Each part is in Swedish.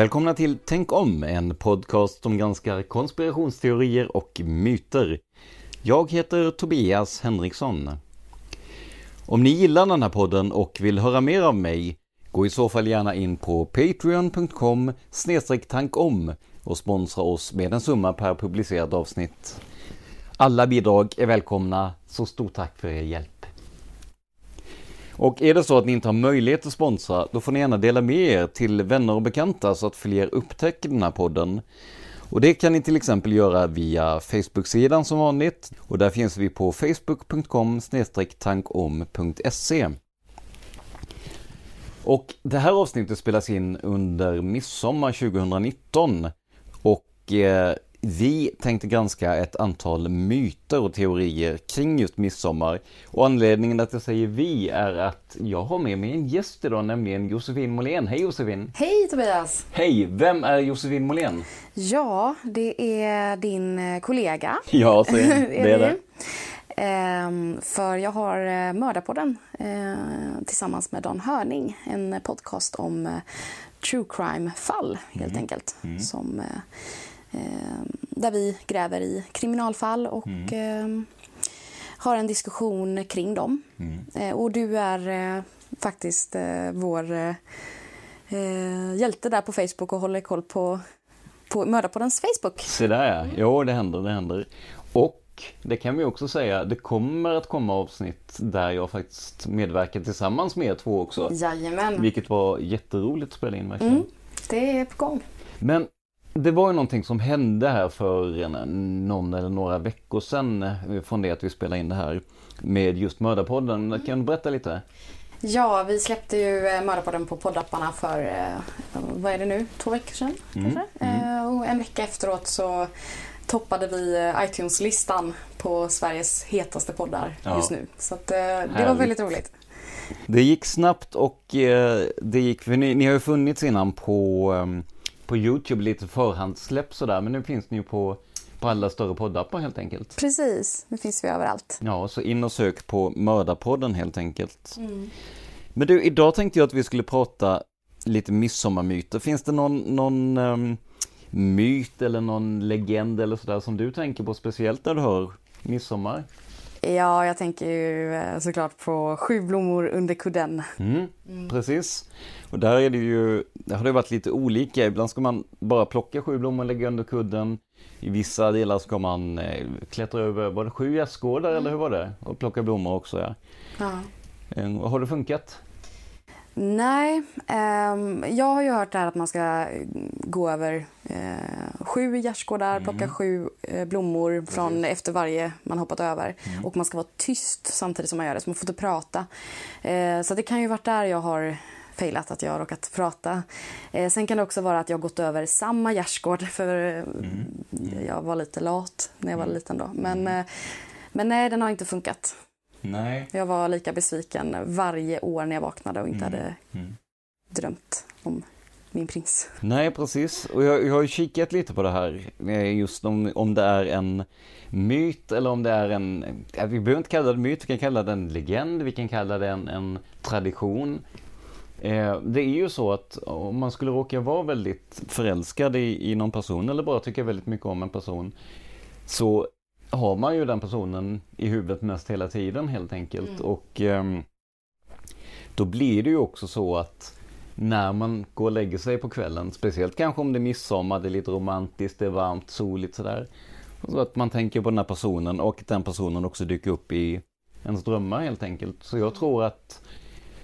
Välkomna till Tänk om, en podcast som granskar konspirationsteorier och myter. Jag heter Tobias Henriksson. Om ni gillar den här podden och vill höra mer av mig, gå i så fall gärna in på patreon.com tankom och sponsra oss med en summa per publicerat avsnitt. Alla bidrag är välkomna, så stort tack för er hjälp. Och är det så att ni inte har möjlighet att sponsra, då får ni gärna dela med er till vänner och bekanta så att fler upptäcker den här podden. Och det kan ni till exempel göra via Facebook-sidan som vanligt och där finns vi på facebook.com tankom.se. Och det här avsnittet spelas in under midsommar 2019 och eh, vi tänkte granska ett antal myter och teorier kring just midsommar. Och anledningen att jag säger vi är att jag har med mig en gäst idag, nämligen Josefin Måhlén. Hej Josefin! Hej Tobias! Hej! Vem är Josefin Måhlén? Ja, det är din eh, kollega. Ja, så är det. är det. Ehm, för jag har eh, Mördarpodden eh, tillsammans med Dan Hörning. En podcast om true crime-fall helt mm. enkelt. Mm. Som Eh, där vi gräver i kriminalfall och mm. Eh, har en diskussion kring dem. Mm. Eh, och du är faktiskt vår hjälte där på Facebook och håller koll på, på Mördarpoddens Facebook. Se där ja, jo det händer, det händer. Och det kan vi också säga, det kommer att komma avsnitt där jag faktiskt medverkar tillsammans med er två också. Jajamän. Vilket var jätteroligt att spela in verkligen. Mm, det är på gång. Men det var ju någonting som hände här för någon eller några veckor sedan eh, från det att vi spelade in det här med just Mördarpodden. Mm. Kan du berätta lite? Ja, vi släppte ju eh, Mördarpodden på poddapparna för, eh, vad är det nu, två veckor sedan mm. kanske? Mm. Och en vecka efteråt så toppade vi iTunes-listan på Sveriges hetaste poddar ja. just nu. Så att, det Härligt. var väldigt roligt. Det gick snabbt och det gick, för ni, ni har ju funnits innan på ehm, på Youtube lite förhandssläpp sådär men nu finns ni ju på, på alla större poddappar helt enkelt. Precis, nu finns vi överallt. Ja, så in och sök på Mördarpodden helt enkelt. Mm. Men du, idag tänkte jag att vi skulle prata lite midsommarmyter. Finns det någon, någon um, myt eller någon legend eller sådär som du tänker på speciellt när du hör midsommar? Ja, jag tänker ju eh, såklart på Sju blommor under kudden. Mm, Precis. Och där är det ju, det har det varit lite olika. Ibland ska man bara plocka sju blommor och lägga under kudden. I vissa delar ska man eh, klättra över, var det sju gästgårdar eller hur var det? Och plocka blommor också ja. Ja. Eh, Har det funkat? Nej, ehm, jag har ju hört det här att man ska gå över eh, sju gärdsgårdar, plocka sju eh, blommor från efter varje man hoppat över. Och man ska vara tyst samtidigt som man gör det, så man får inte prata. Eh, så det kan ju varit där jag har failat, att jag har råkat prata. Eh, sen kan det också vara att jag har gått över samma gärdsgård, för eh, jag var lite lat när jag var liten då. Men, eh, men nej, den har inte funkat. Nej. Jag var lika besviken varje år när jag vaknade och inte hade drömt om min prins. Nej, precis. Och jag, jag har ju kikat lite på det här. eh, Just om, om det är en myt eller om det är en... Vi behöver inte kalla det myt, vi kan kalla det en legend, vi kan kalla det en, en tradition. Eh, det är ju så att om man skulle råka vara väldigt förälskad i, i någon person eller bara tycka väldigt mycket om en person så har man ju den personen i huvudet mest hela tiden helt enkelt. Och ehm, då blir det ju också så att när man går och lägger sig på kvällen, speciellt kanske om det är midsommar, det är lite romantiskt, det är varmt, soligt sådär. Så att man tänker på den här personen och att den personen också dyker upp i ens drömmar helt enkelt. Så jag tror att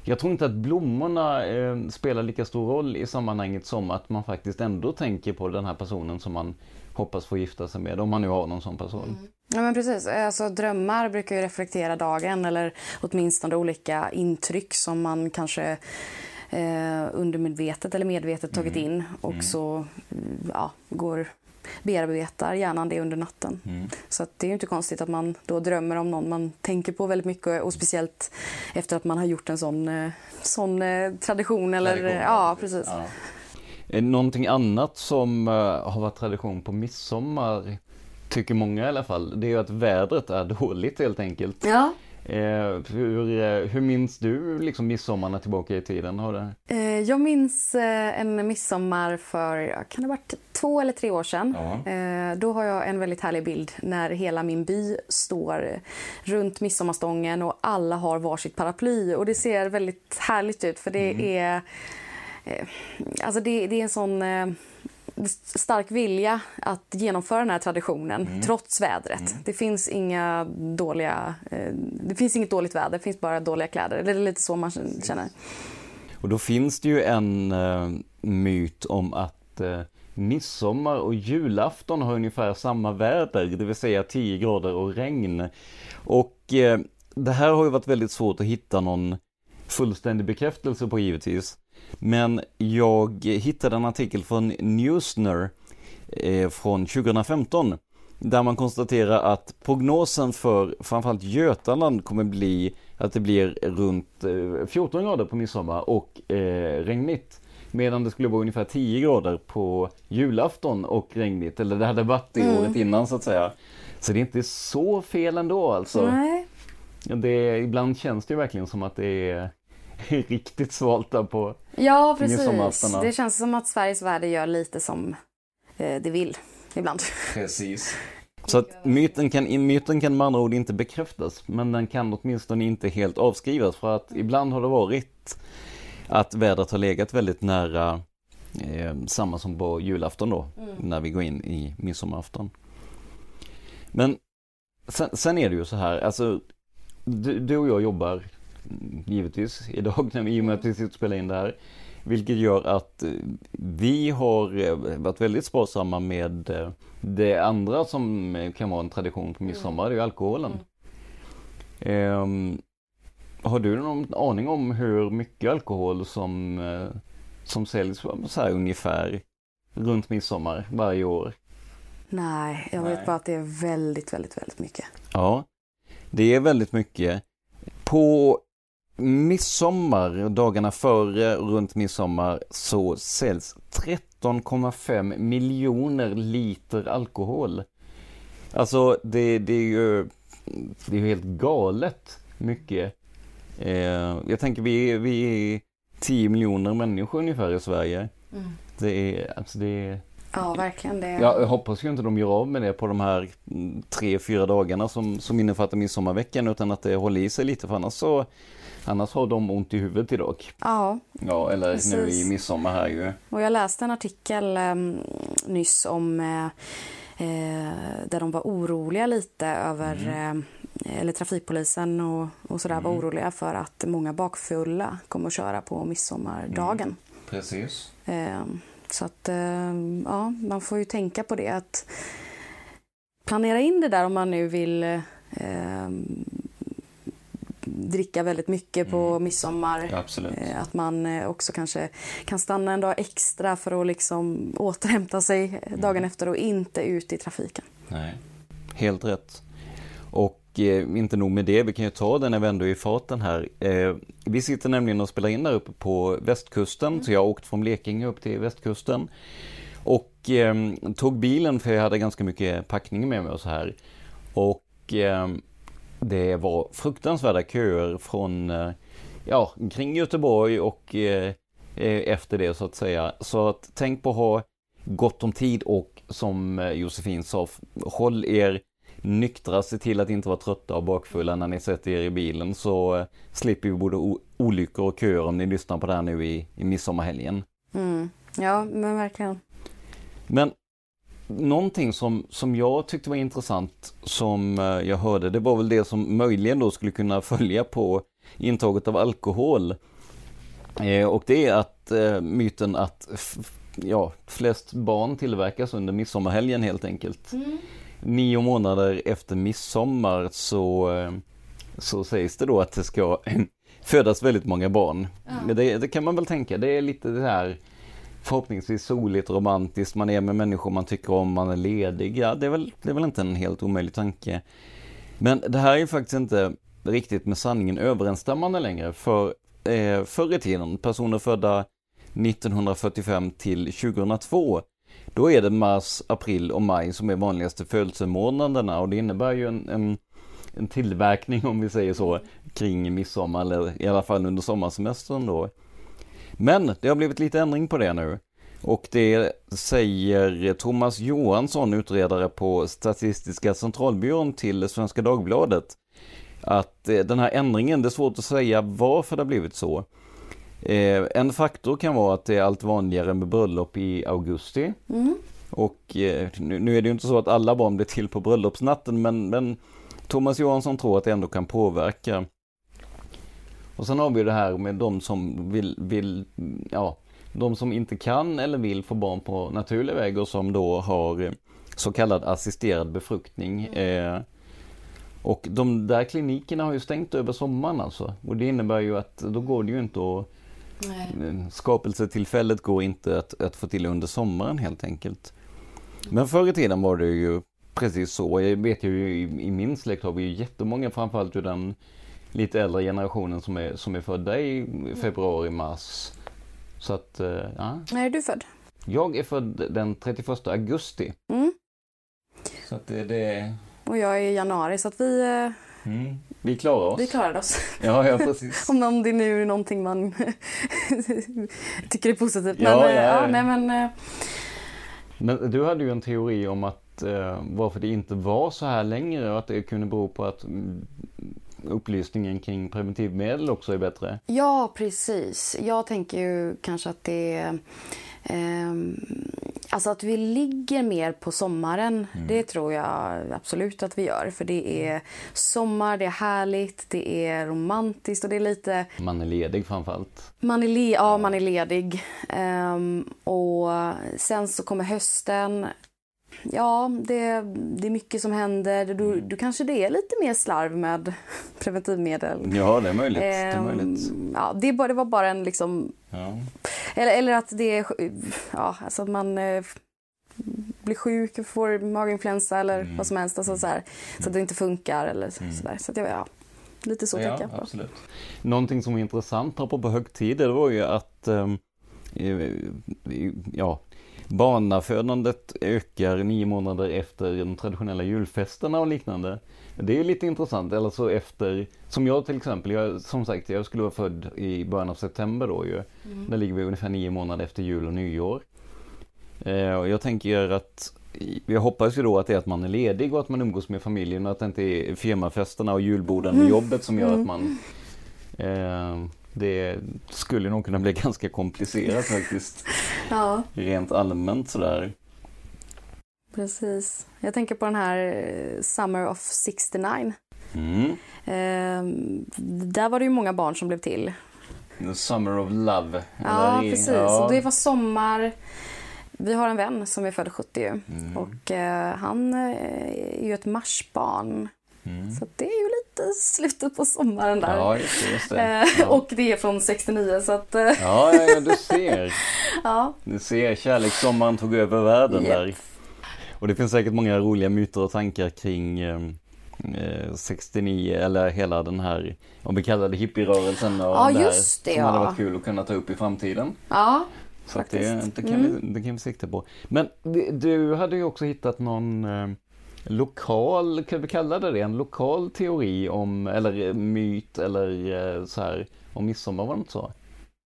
jag tror inte att blommorna eh, spelar lika stor roll i sammanhanget som att man faktiskt ändå tänker på den här personen som man hoppas få gifta sig med, om man nu har någon sån person. Ja men precis, alltså, drömmar brukar ju reflektera dagen eller åtminstone olika intryck som man kanske eh, undermedvetet eller medvetet tagit in och så mm, ja, går bearbetar hjärnan det under natten. Så att det är ju inte konstigt att man då drömmer om någon man tänker på väldigt mycket och speciellt efter att man har gjort en sån, eh, sån eh, tradition eller Tradition, ja precis. Ja. Någonting annat som eh, har varit tradition på midsommar, tycker många i alla fall, det är ju att vädret är dåligt helt enkelt. Ja. Eh, hur, eh, hur minns du liksom midsommarna tillbaka i tiden? Har det... Eh, Jag minns eh, en midsommar för, ja, kan det varit två eller tre år sedan. Eh, Då har jag en väldigt härlig bild när hela min by står runt midsommarstången och alla har varsitt paraply. Och det ser väldigt härligt ut för det är eh, Alltså det, det är en sån eh, stark vilja att genomföra den här traditionen trots vädret. Det finns inga dåliga, eh, det finns inget dåligt väder, det finns bara dåliga kläder. Det är lite så man känner. Och då finns det ju en eh, myt om att eh, midsommar och julafton har ungefär samma väder, det vill säga 10 grader och regn. Och eh, det här har ju varit väldigt svårt att hitta någon fullständig bekräftelse på givetvis. Men jag hittade en artikel från Newsner eh, från 2015 där man konstaterar att prognosen för framförallt Götaland kommer bli att det blir runt eh, 14 grader på midsommar och eh, regnigt. Medan det skulle vara ungefär 10 grader på julafton och regnigt. Eller det hade varit det året innan så att säga. Så det är inte så fel ändå alltså. Nej. Det, ibland känns det ju verkligen som att det är riktigt svalt där på Ja, precis. Det känns som att Sveriges väder gör lite som eh, det vill ibland. Precis. Så att myten kan, myten kan med andra ord inte bekräftas, men den kan åtminstone inte helt avskrivas för att ibland har det varit att vädret har legat väldigt nära eh, samma som på julafton då, när vi går in i midsommarafton. Men sen, sen är det ju så här, alltså du, du och jag jobbar mm, givetvis idag när vi, i och med att vi sitter och spelar in det här. Vilket gör att eh, vi har eh, varit väldigt sparsamma med eh, det andra som eh, kan vara en tradition på midsommar, det är ju alkoholen. Ehm, har du någon aning om hur mycket alkohol som, eh, som säljs så här ungefär runt midsommar varje år? Nej, jag vet bara att det är väldigt, väldigt, väldigt mycket. Ja, det är väldigt mycket. På midsommar, dagarna före runt midsommar, så säljs 13,5 miljoner liter alkohol. Alltså det, det är ju det är helt galet mycket. Eh, jag tänker vi, vi är 10 miljoner människor ungefär i Sverige. Det är, alltså det är, Ja, verkligen. Det... Jag hoppas ju inte de gör av med det på de här mm, tre, fyra dagarna som, som innefattar midsommarveckan utan att det håller i sig lite för annars så Annars har de ont i huvudet idag. Ja, Ja, eller Precis. nu i midsommar här ju. och jag läste en artikel eh, nyss om eh, eh, där de var oroliga lite över eh, eller trafikpolisen och, och sådär var oroliga för att många bakfulla kommer att köra på midsommardagen. Precis. Eh, så att eh, ja, man får ju tänka på det att planera in det där om man nu vill eh, dricka väldigt mycket på midsommar. Absolut. Eh, Att man eh, också kanske kan stanna en dag extra för att liksom återhämta sig dagen efter och inte ut i trafiken. Nej. Helt rätt. Och eh, inte nog med det, vi kan ju ta den när vi ändå är i farten här. Eh, vi sitter nämligen och spelar in där uppe på västkusten, så jag har åkt från Blekinge upp till västkusten. Och eh, tog bilen för jag hade ganska mycket packning med mig och så här. Och eh, det var fruktansvärda köer från, eh, ja, kring Göteborg och eh, eh, efter det så att säga. Så att tänk på att ha gott om tid och som eh, Josefin sa, håll er nyktra, se till att inte vara trötta och bakfulla när ni sätter er i bilen så slipper vi både olyckor och köer om ni lyssnar på det här nu i, i midsommarhelgen. Mm. Ja, men verkligen. Men någonting som, som jag tyckte var intressant som eh, jag hörde, det var väl det som möjligen då skulle kunna följa på intaget av alkohol. Eh, och det är att eh, myten att ja, flest barn tillverkas under midsommarhelgen helt enkelt. Nio månader efter midsommar så, så sägs det då att det ska födas väldigt många barn. Men Det, det kan man väl tänka, det är lite det här förhoppningsvis soligt, romantiskt, man är med människor man tycker om, man är ledig. Ja, det är väl, det är väl inte en helt omöjlig tanke. Men det här är ju faktiskt inte riktigt med sanningen överensstämmande längre. För eh, förr i tiden, personer födda 1945 till 2002, då är det mars, april och maj som är vanligaste födelsemånaderna och det innebär ju en, en, en tillverkning om vi säger så kring midsommar eller i alla fall under sommarsemestern då. Men det har blivit lite ändring på det nu. Och det säger Thomas Johansson, utredare på Statistiska centralbyrån till Svenska Dagbladet. Att eh, den här ändringen, det är svårt att säga varför det har blivit så. Eh, En faktor kan vara att det är allt vanligare med bröllop i augusti. Och eh, nu nu är det ju inte så att alla barn blir till på bröllopsnatten men, men Thomas Johansson tror att det ändå kan påverka. Och sen har vi det här med de som vill, vill ja, de som inte kan eller vill få barn på naturlig väg och som då har eh, så kallad assisterad befruktning. Eh, och de där klinikerna har ju stängt över sommaren alltså. Och det innebär ju att då går det ju inte att Eh, skapelsetillfället går inte att, att få till under sommaren helt enkelt. Men förr i tiden var det ju precis så. Jag vet ju i, i min släkt har vi ju jättemånga, framförallt ur den lite äldre generationen som är, som är födda i februari, mars. Så att, eh, ja. När är du född? Jag är född den 31 augusti. Mm. Så att det, det Och jag är i januari så att vi, eh, mm, vi klarar oss. vi klarade oss. Ja, ja precis. Om, om det nu är någonting man tycker är positivt. Men, eh, ja, ja. ja, nej, men, Men du hade ju en teori om att eh, varför det inte var så här längre och att det kunde bero på att mm, upplysningen kring preventivmedel också är bättre. Ja, precis. Jag tänker ju kanske att det ehm, alltså att vi ligger mer på sommaren, det tror jag absolut att vi gör. För det är sommar, det är härligt, det är romantiskt och det är lite... Man är ledig framförallt. Man är, le- ja, man är ledig. Ehm, och sen så kommer hösten. Ja, det, det är mycket som händer. Du, du kanske det är lite mer slarv med preventivmedel. Ja, det är möjligt. det är Ehm, möjligt. ja, det, bara, det var bara en liksom... Ja. Eller, eller att det är... Ja, alltså att man eh, blir sjuk får maginfluensa eller Mm. vad som helst. Alltså så, här, så att det inte funkar eller så, sådär. Så att jag, ja, lite så ja, tänker jag på. absolut. Någonting som var intressant apropå högtider det var ju att ehm, eh, ja, barnafödandet ökar nio månader efter de traditionella julfesterna och liknande. Det är lite intressant, eller så efter, som jag till exempel, jag, som sagt jag skulle vara född i början av september då ju. Där ligger vi ungefär nio månader efter jul och nyår. Eh, och jag tänker att jag hoppas ju då att det är att man är ledig och att man umgås med familjen och att det inte är firmafesterna och julborden med Mm. jobbet som gör att man eh, Det skulle nog kunna bli ganska komplicerat faktiskt. Ja, Rent allmänt sådär. precis. Jag tänker på den här eh, Summer of 69. Mm. Eh, där var det ju många barn som blev till. The Summer of Love. Ja, i- precis. ja. Och det var sommar. Vi har en vän som är född 70 ju. Mm. och eh, han eh, är ju ett marsbarn. Så att det är ju lite slutet på sommaren där. Ja, just det. Just det. Eh, Ja. Och det är från 69 så att eh, Ja, ja, ja, du ser. ja. Du ser, kärlekssommaren tog över världen Japp. där. Och det finns säkert många roliga myter och tankar kring eh, eh, 69 eller hela den här, om vi kallar det hippierörelsen och Ja, det här just det, som hade ja. varit kul att kunna ta upp i framtiden. ja, Så att det, Faktiskt. det, kan Mm. vi, det kan vi sikta på. Men du- hade ju också hittat någon eh, lokal, kan vi kalla det det, en lokal teori om, eller eh, myt eller eh, så här, om midsommar var det inte så?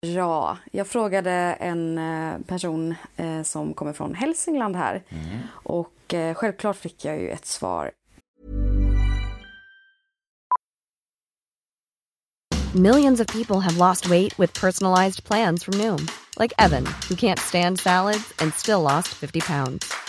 Ja, jag frågade en eh, person som kommer från Hälsingland här och eh, självklart fick jag ju ett svar. Millions of people have lost weight with personalized plans from Noom, like Evan, who can't stand salads and still lost 50 pounds.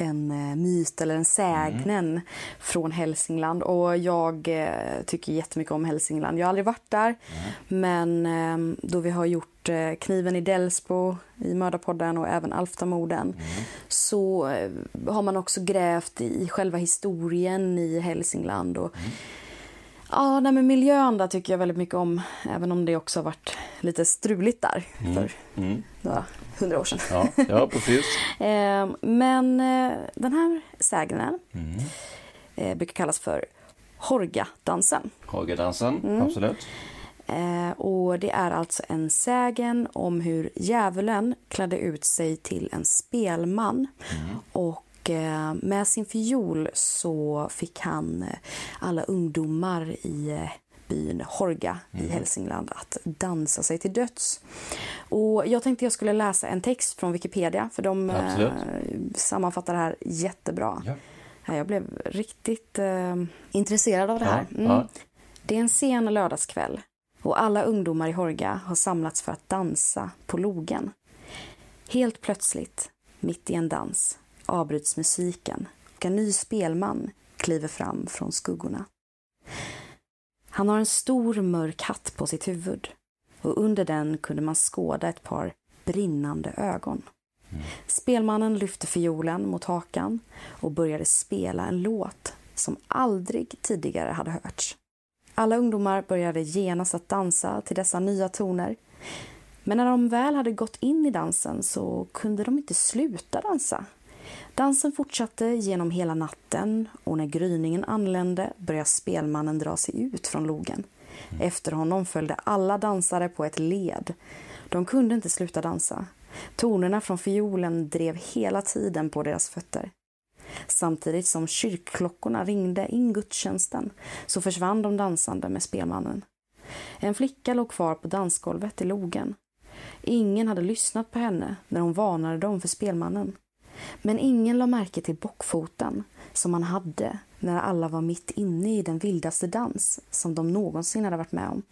en eh, myt eller en sägnen från Hälsingland. Och jag eh, tycker jättemycket om Hälsingland. Jag har aldrig varit där, men eh, då vi har gjort eh, Kniven i Delsbo i Mördarpodden och även Alftamorden så eh, har man också grävt i själva historien i Hälsingland. Och, Ja, nej, men miljön där tycker jag väldigt mycket om, även om det också har varit lite struligt där för några hundra år sedan. Ja, ja precis. Eh, Men eh, den här sägnen eh, brukar kallas för Horgadansen. Hagadansen, Mm. absolut. Eh, Och det är alltså en sägen om hur djävulen klädde ut sig till en spelman. Och eh, med sin fiol så fick han eh, alla ungdomar i eh, byn Horga i Hälsingland att dansa sig till döds. Och jag tänkte jag skulle läsa en text från Wikipedia för de eh, Absolut. sammanfattar det här jättebra. Ja. Ja, Jag blev riktigt eh, intresserad av det här. Ja, ja. Det är en sen lördagskväll och alla ungdomar i Horga har samlats för att dansa på logen. Helt plötsligt, mitt i en dans, avbryts musiken och en ny spelman kliver fram från skuggorna. Han har en stor mörk hatt på sitt huvud och under den kunde man skåda ett par brinnande ögon. Spelmannen lyfte fiolen mot hakan och började spela en låt som aldrig tidigare hade hörts. Alla ungdomar började genast att dansa till dessa nya toner. Men när de väl hade gått in i dansen så kunde de inte sluta dansa. Dansen fortsatte genom hela natten och när gryningen anlände började spelmannen dra sig ut från logen. Efter honom följde alla dansare på ett led. De kunde inte sluta dansa. Tonerna från fiolen drev hela tiden på deras fötter. Samtidigt som kyrkklockorna ringde in gudstjänsten så försvann de dansande med spelmannen. En flicka låg kvar på dansgolvet i logen. Ingen hade lyssnat på henne när hon varnade dem för spelmannen. Men ingen la märke till bockfoten som han hade när alla var mitt inne i den vildaste dans som de någonsin hade varit med om.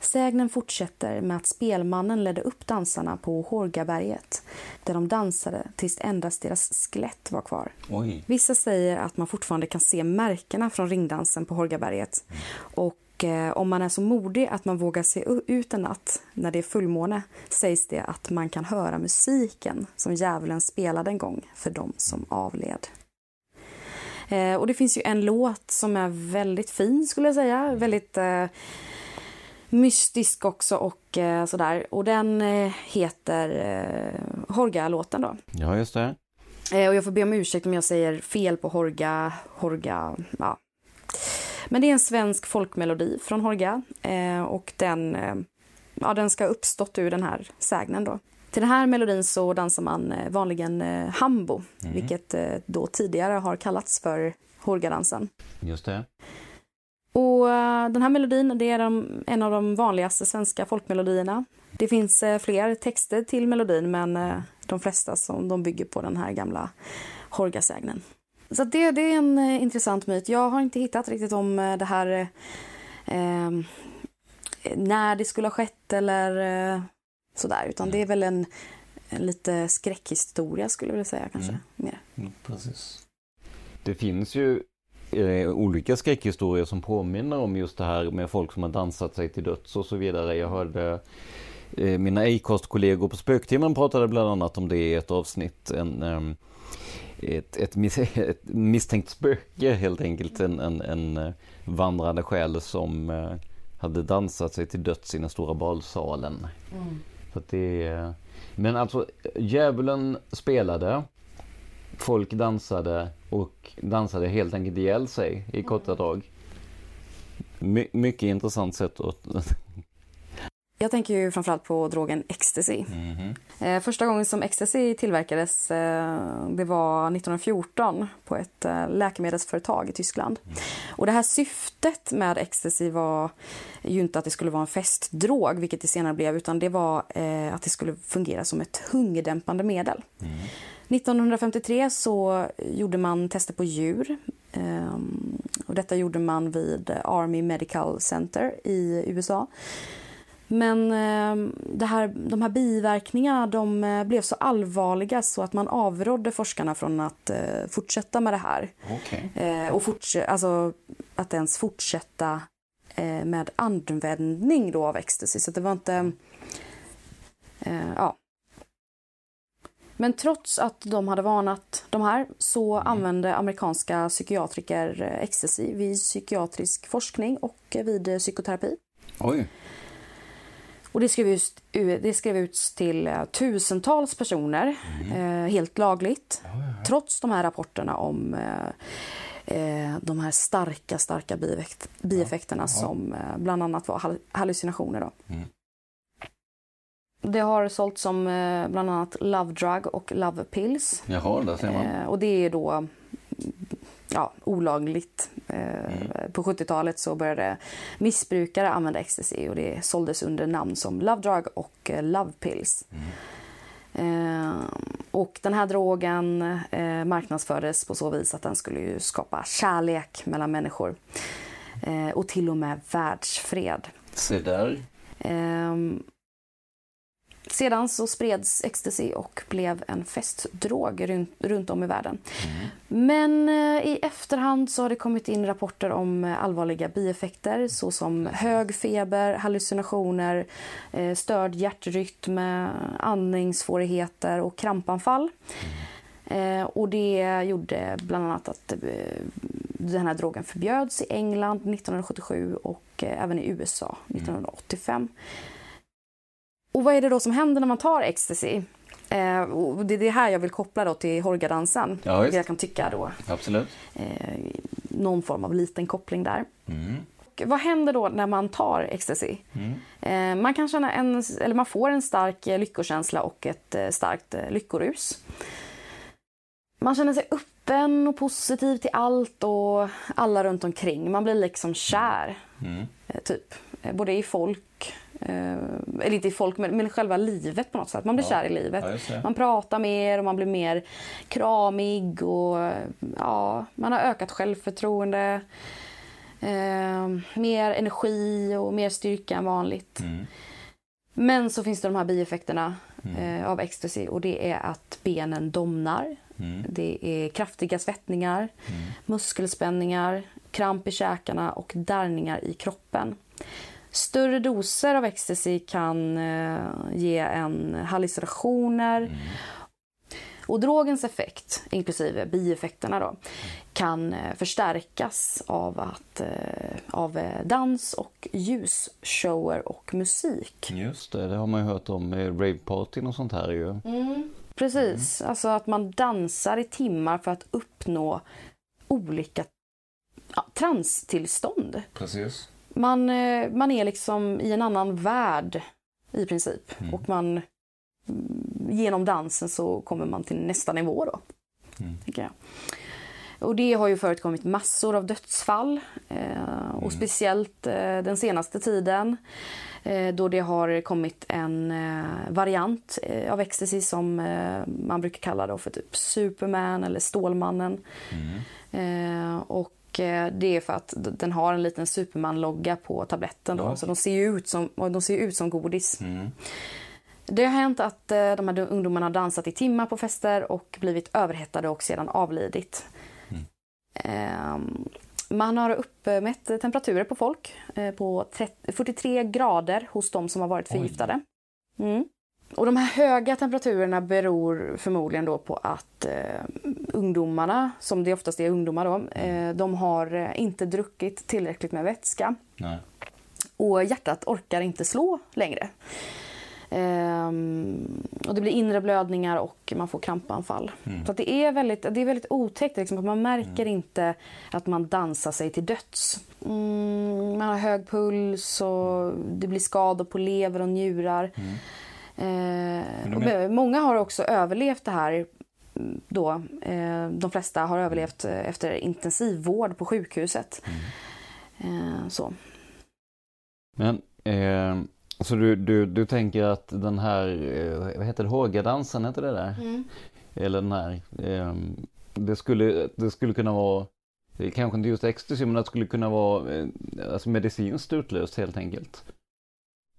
Sägnen fortsätter med att spelmannen ledde upp dansarna på Hårgaberget där de dansade tills endast deras skelett var kvar. Oj. Vissa säger att man fortfarande kan se märkena från ringdansen på Hårgaberget. Och eh, om man är så modig att man vågar se ut en natt när det är fullmåne sägs det att man kan höra musiken som djävulen spelade en gång för dem som avled. Eh, och det finns ju en låt som är väldigt fin skulle jag säga. Väldigt eh, mystisk också och eh, sådär. Och den eh, heter eh, Horga-låten då. Ja, just det. Och jag får be om ursäkt om jag säger fel på Horga, Horga, ja. Men det är en svensk folkmelodi från Horga eh, och den, eh, ja, den ska ha uppstått ur den här sägnen då. Till den här melodin så dansar man eh, vanligen eh, hambo, vilket eh, då tidigare har kallats för Horgadansen. Just det. Och den här melodin det är de, en av de vanligaste svenska folkmelodierna. Det finns fler texter till melodin men de flesta som de bygger på den här gamla Horgasägnen. Så det, det är en eh, intressant myt. Jag har inte hittat riktigt om eh, det här eh, eh, när det skulle ha skett eller eh, sådär. Utan det är väl en, en lite skräckhistoria skulle jag vilja säga kanske. Mer. Mm, precis. Det finns ju eh, olika skräckhistorier som påminner om just det här med folk som har dansat sig till döds och så vidare. Jag hörde eh, mina Acast-kollegor på Spöktimmen pratade bland annat om det i ett avsnitt. En, ehm, ett, ett, mis ett misstänkt spöke helt enkelt. En, en, en eh, vandrande själ som eh, hade dansat sig till döds i den stora balsalen. Så att det men alltså djävulen spelade, folk dansade och dansade helt enkelt ihjäl sig i korta drag. My, mycket intressant sätt att... Jag tänker ju framförallt på drogen ecstasy. Eh, första gången som ecstasy tillverkades eh, det var 1914 på ett eh, läkemedelsföretag i Tyskland. Och det här syftet med ecstasy var ju inte att det skulle vara en festdrog, vilket det senare blev, utan det var att det skulle fungera som ett hungerdämpande medel. 1953 så gjorde man tester på djur. Ehm, och detta gjorde man vid Army Medical Center i USA. Men eh, det här, de här biverkningarna de eh, blev så allvarliga så att man avrådde forskarna från att eh, fortsätta med det här. Okej. Eh, och forts- alltså att ens fortsätta med användning då av ecstasy. Så det var inte... Ja. Men trots att de hade varnat de här så använde amerikanska psykiatriker ecstasy vid psykiatrisk forskning och vid psykoterapi. Oj. Och det skrev ut, det skrev ut till eh, tusentals personer eh, helt lagligt. Trots de här rapporterna om eh, eh, de här starka, starka bieffekt, bieffekterna som eh, bland annat var hall- hallucinationer. Då. Det har sålts som eh, bland annat Love Drug och Love Pills. Jaha, där ser man. Och det är då mm, ja, olagligt. Eh, På 70-talet så började missbrukare använda ecstasy och det såldes under namn som Love Drug och eh, Love Pills. Eh, och den här drogen eh, marknadsfördes på så vis att den skulle skapa kärlek mellan människor. Eh, och till och med världsfred. Se där. Sedan så spreds ecstasy och blev en festdrog runt, runt om i världen. Men eh, i efterhand så har det kommit in rapporter om eh, allvarliga bieffekter såsom hög feber, hallucinationer, eh, störd hjärtrytm, andningssvårigheter och krampanfall. Eh, och det gjorde bland annat att den här drogen förbjöds i England 1977 och även i USA 1985. Och vad är det då som händer när man tar ecstasy? Eh, det är det här jag vill koppla då till Horgadansen. Ja, jag kan tycka då Absolut. eh, någon form av liten koppling där. Och vad händer då när man tar ecstasy? Eh, man, kan känna en, eller man får en stark eh, lyckokänsla och ett eh, starkt eh, lyckorus. man känner sig öppen och positiv till allt och alla runt omkring. Man blir liksom kär. Eh, Typ. Både i folk, eller inte i folk, men, men själva livet på något sätt. Man blir kär i livet. Ja, man pratar mer och man blir mer kramig och eh, ja, man har ökat självförtroende. Eh, mer energi och mer styrka än vanligt. Men så finns det de här bieffekterna eh, av ecstasy och det är att benen domnar. Det är kraftiga svettningar, muskelspänningar, kramp i käkarna och darrningar i kroppen. Större doser av ecstasy kan eh, ge en hallucinationer. Och drogens effekt, inklusive bieffekterna då, kan eh, förstärkas av, att, eh, av dans och ljusshower och musik. Just det, det har man ju hört om med ravepartyn och sånt här ju. Precis, alltså att man dansar i timmar för att uppnå olika ja, transtillstånd. Precis. Man, eh, man är liksom i en annan värld i princip. Och man mm, genom dansen så kommer man till nästa nivå då. Tänker jag. Och det har ju förekommit massor av dödsfall. Eh, och speciellt eh, den senaste tiden. Eh, då det har kommit en eh, variant eh, av ecstasy som man brukar kalla då för typ Superman eller Stålmannen. Eh, och det är för att den har en liten Superman-logga på tabletten. Då, Så de ser ju ut som, de ser ut som godis. Det har hänt att eh, de här ungdomarna har dansat i timmar på fester och blivit överhettade och sedan avlidit. Ehm, Man har uppmätt temperaturer på folk eh, på 30, 43 grader hos de som har varit förgiftade. Mm. Och de här höga temperaturerna beror förmodligen då på att eh, ungdomarna, som det oftast är ungdomar då, eh, de har eh, inte druckit tillräckligt med vätska. Nej. Och hjärtat orkar inte slå längre. Ehm, och det blir inre blödningar och man får krampanfall. Så att det är väldigt, det är väldigt otäckt. Liksom, att man märker inte att man dansar sig till döds. Mm, man har hög puls och det blir skador på lever och njurar. Eh, och men- Många har också överlevt det här mm, då. Eh, de flesta har överlevt eh, efter intensivvård på sjukhuset. Eh, så. Men, eh, så du, du, du tänker att den här, eh, vad heter det, Hågadansen, heter det där? Eller den här, eh, det, skulle, det skulle kunna vara, eh, kanske inte just ecstasy, men det skulle kunna vara eh, alltså medicinskt utlöst helt enkelt.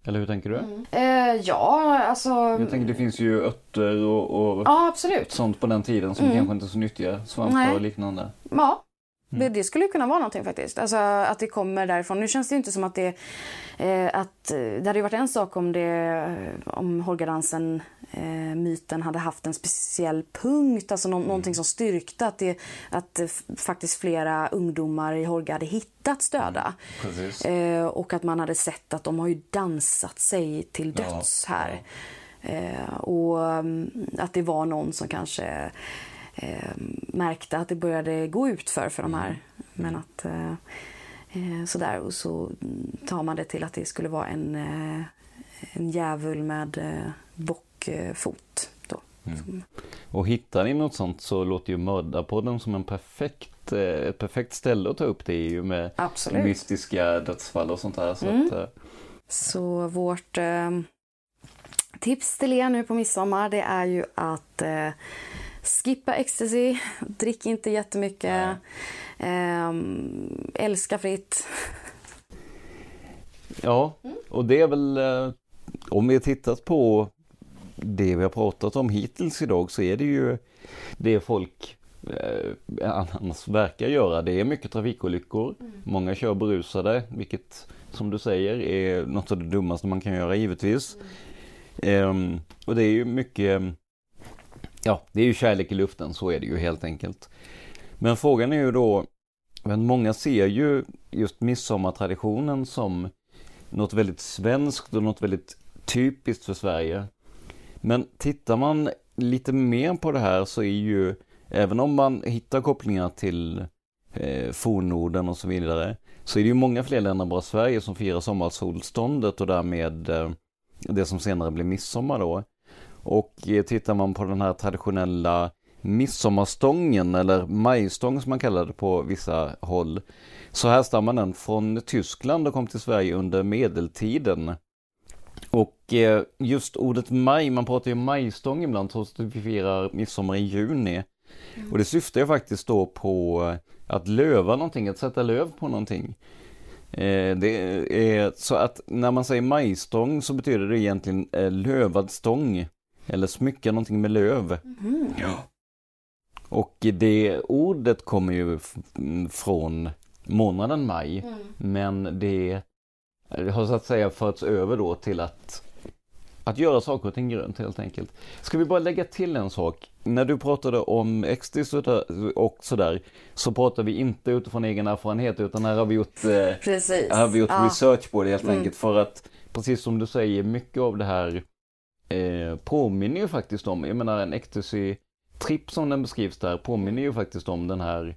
Eller hur tänker du? Eh, ja, alltså... Jag tänker det finns ju örter och, och Ja, sånt på den tiden som kanske inte är så nyttiga, svampar Nej. och liknande. Ja, det, det skulle kunna vara någonting faktiskt. Alltså att det kommer därifrån. Nu känns det ju inte som att det... Eh, att, eh, det hade varit en sak om det... Om Hårgadansen, eh, myten, hade haft en speciell punkt. Alltså nå- någonting som styrkte att, det, att faktiskt flera ungdomar i Hårga hade hittats döda. Eh, och att man hade sett att de har ju dansat sig till döds här. Eh, och mm, att det var någon som kanske eh, märkte att det började gå ut för för de här. Men att eh, eh, sådär och så tar man det till att det skulle vara en, en djävul med eh, bockfot. Då. Som- Och hittar ni något sånt så låter ju Mördarpodden som en perfekt, eh, ett perfekt ställe att ta upp det i ju med Absolut. mystiska dödsfall och sånt där. Så Mm. att, eh, Så vårt eh, tips till er nu på midsommar det är ju att eh, skippa ecstasy, drick inte jättemycket, eh, älska fritt. Ja, och det är väl om vi tittat på det vi har pratat om hittills idag så är det ju det folk eh, annars verkar göra. Det är mycket trafikolyckor. Många kör berusade, vilket som du säger är något av det dummaste man kan göra givetvis. Ehm, och det är ju mycket, ja det är ju kärlek i luften, så är det ju helt enkelt. Men frågan är ju då, men många ser ju just midsommartraditionen som något väldigt svenskt och något väldigt typiskt för Sverige. Men tittar man lite mer på det här så är ju, även om man hittar kopplingar till eh, fornnorden och så vidare, så är det ju många fler länder än bara Sverige som firar sommarsolståndet och därmed eh, det som senare blir midsommar då. Och eh, tittar man på den här traditionella midsommarstången eller majstång som man kallar det på vissa håll. Så härstammar den från Tyskland och kom till Sverige under medeltiden. Och eh, just ordet maj, man pratar ju majstång ibland trots att vi firar midsommar i juni. Och det syftar ju faktiskt då på att löva någonting, att sätta löv på någonting. Eh, det är så att när man säger majstång så betyder det egentligen eh, lövad stång. Eller smycka någonting med löv. Ja. Och det ordet kommer ju från månaden maj. Mm. Men det har så att säga förts över då till att att göra saker och ting grönt helt enkelt. Ska vi bara lägga till en sak? När du pratade om ecstasy och sådär så pratar vi inte utifrån egen erfarenhet utan här har vi gjort, eh, har vi gjort ja. research på det helt mm. enkelt för att precis som du säger mycket av det här eh, påminner ju faktiskt om, jag menar en ecstasy tripp som den beskrivs där påminner ju faktiskt om den här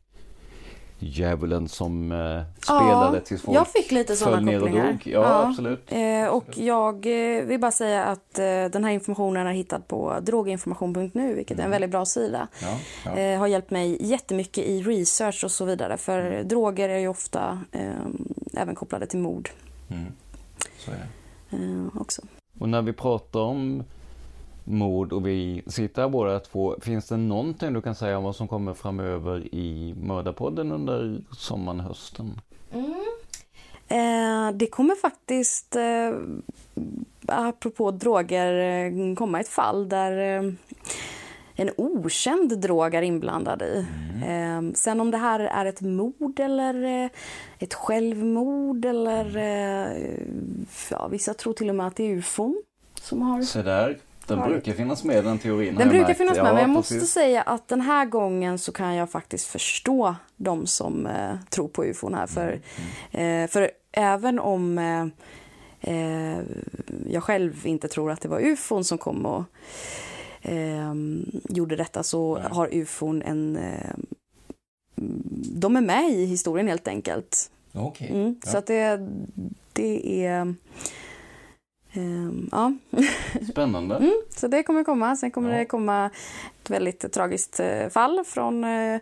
djävulen som eh, spelade ja, tills folk jag fick lite sådana kopplingar. Ja, ja, absolut. Eh, och jag eh, vill bara säga att eh, den här informationen är hittad på droginformation.nu, vilket mm. är en mm. väldigt bra sida. Ja. Eh, har hjälpt mig jättemycket i research och så vidare, för mm. droger är ju ofta ehm, även kopplade till mord. Mm. Så är det. Eh, också. Och när vi pratar om mord och vi sitter här båda två. Finns det någonting du kan säga om vad som kommer framöver i Mördarpodden under sommaren, hösten? Mm. Eh, det kommer faktiskt, eh, apropå droger, eh, komma ett fall där eh, en okänd drog är inblandad i. Mm. Eh, sen om det här är ett mord eller eh, ett självmord eller eh, ja, vissa tror till och med att det är ufon som har... Så där. Den har... brukar finnas med den teorin. Den brukar finnas med, ja, men jag precis. måste säga att den här gången så kan jag faktiskt förstå de som eh, tror på ufon här. För, mm. eh, för även om eh, eh, jag själv inte tror att det var ufon som kom och eh, gjorde detta så Nej. har ufon en... Eh, de är med i historien helt enkelt. Okay. Mm, ja. Så att det, det är... Um, ja. Spännande. Mm, så det kommer komma. Sen kommer ja. det komma ett väldigt tragiskt uh, fall från uh,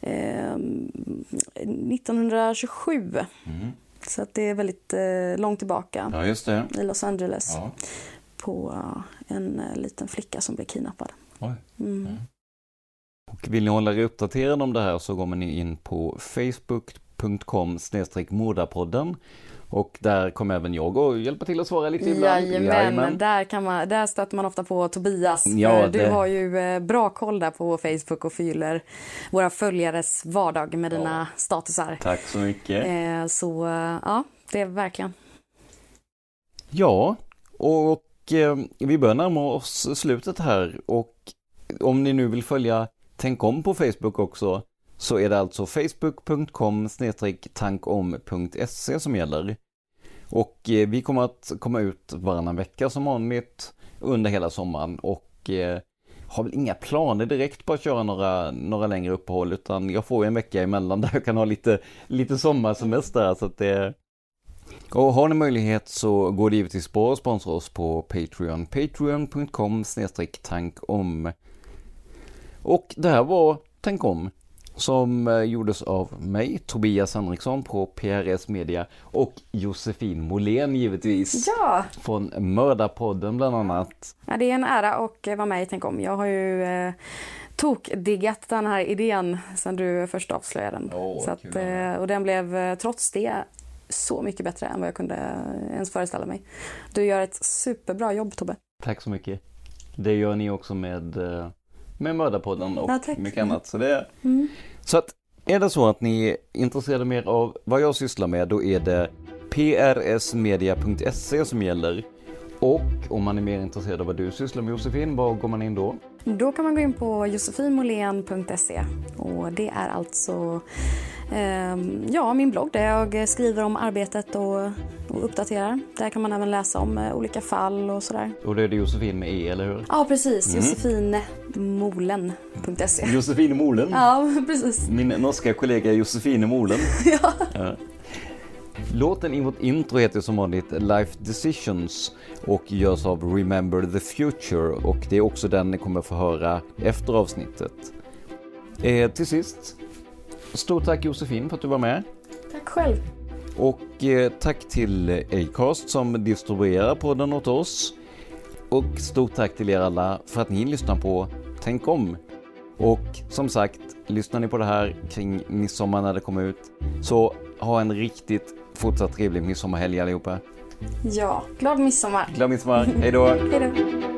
1927. Mm. Så att det är väldigt uh, långt tillbaka. Ja. I Los Angeles. Ja. På en liten flicka som blev kidnappad. Mm. mm. Och vill ni hålla er uppdaterade om det här så går man in på facebook.com mordapodden och där kommer även jag att hjälpa till att svara lite ibland. Jajamän, Jajamän. Där, kan man, där stöter man ofta på Tobias. Ja, det... Du har ju eh, bra koll där på Facebook och fyller våra följares vardag med dina ja. statusar. Tack så mycket. Eh, så ja, det är verkligen. Ja, och eh, vi börjar närma oss slutet här och om ni nu vill följa Tänk om på Facebook också så är det alltså facebook.com tankom.se som gäller. Och eh, vi kommer att komma ut varannan vecka som vanligt under hela sommaren och eh, har väl inga planer direkt på att köra några, några längre uppehåll utan jag får en vecka emellan där jag kan ha lite, lite sommarsemester. Så att det, och har ni möjlighet så går det givetvis bra att sponsra oss på Patreon. Patreon.com tankom. Och det här var Tänk om som eh, gjordes av mig, Tobias Henriksson på PRS Media och Josefin Molén givetvis. Ja! Från Mördarpodden bland annat. Ja, det är en ära att vara med i Tänk om. Jag har ju eh, tokdiggat den här idén sedan du först avslöjade den. Oh, så att, eh, och den blev eh, trots det så mycket bättre än vad jag kunde ens föreställa mig. Du gör ett superbra jobb Tobbe. Tack så mycket. Det gör ni också med med Mördarpodden och ja, mycket annat. Så, det, mm. så att är det så att ni är intresserade mer av vad jag sysslar med då är det prsmedia.se som gäller. Och om man är mer intresserad av vad du sysslar med Josefin, var går man in då? Då kan man gå in på josefinmolén.se och det är alltså ja, min blogg där jag skriver om arbetet och, och, uppdaterar. Där kan man även läsa om eh, olika fall och sådär. Och det är det Josefin med E, eller hur? Ja, precis. Mm. Josefinemolen.se Josefine Molen? Ja, precis. Min norska kollega Josefine Molen. ja. ja. Låten i vårt intro heter som vanligt Life Decisions och görs av Remember the Future och det är också den ni kommer få höra efter avsnittet. Eh, till sist, stort tack Josefin för att du var med. Tack själv. Och eh, tack till Acast som distribuerar podden åt oss. Och stort tack till er alla för att ni lyssnar på Tänk om. Och som sagt, lyssnar ni på det här kring midsommar när det kommer ut, så ha en riktigt fortsatt trevlig midsommarhelg allihopa. Ja, glad midsommar. Glad midsommar, hej då! Hej då.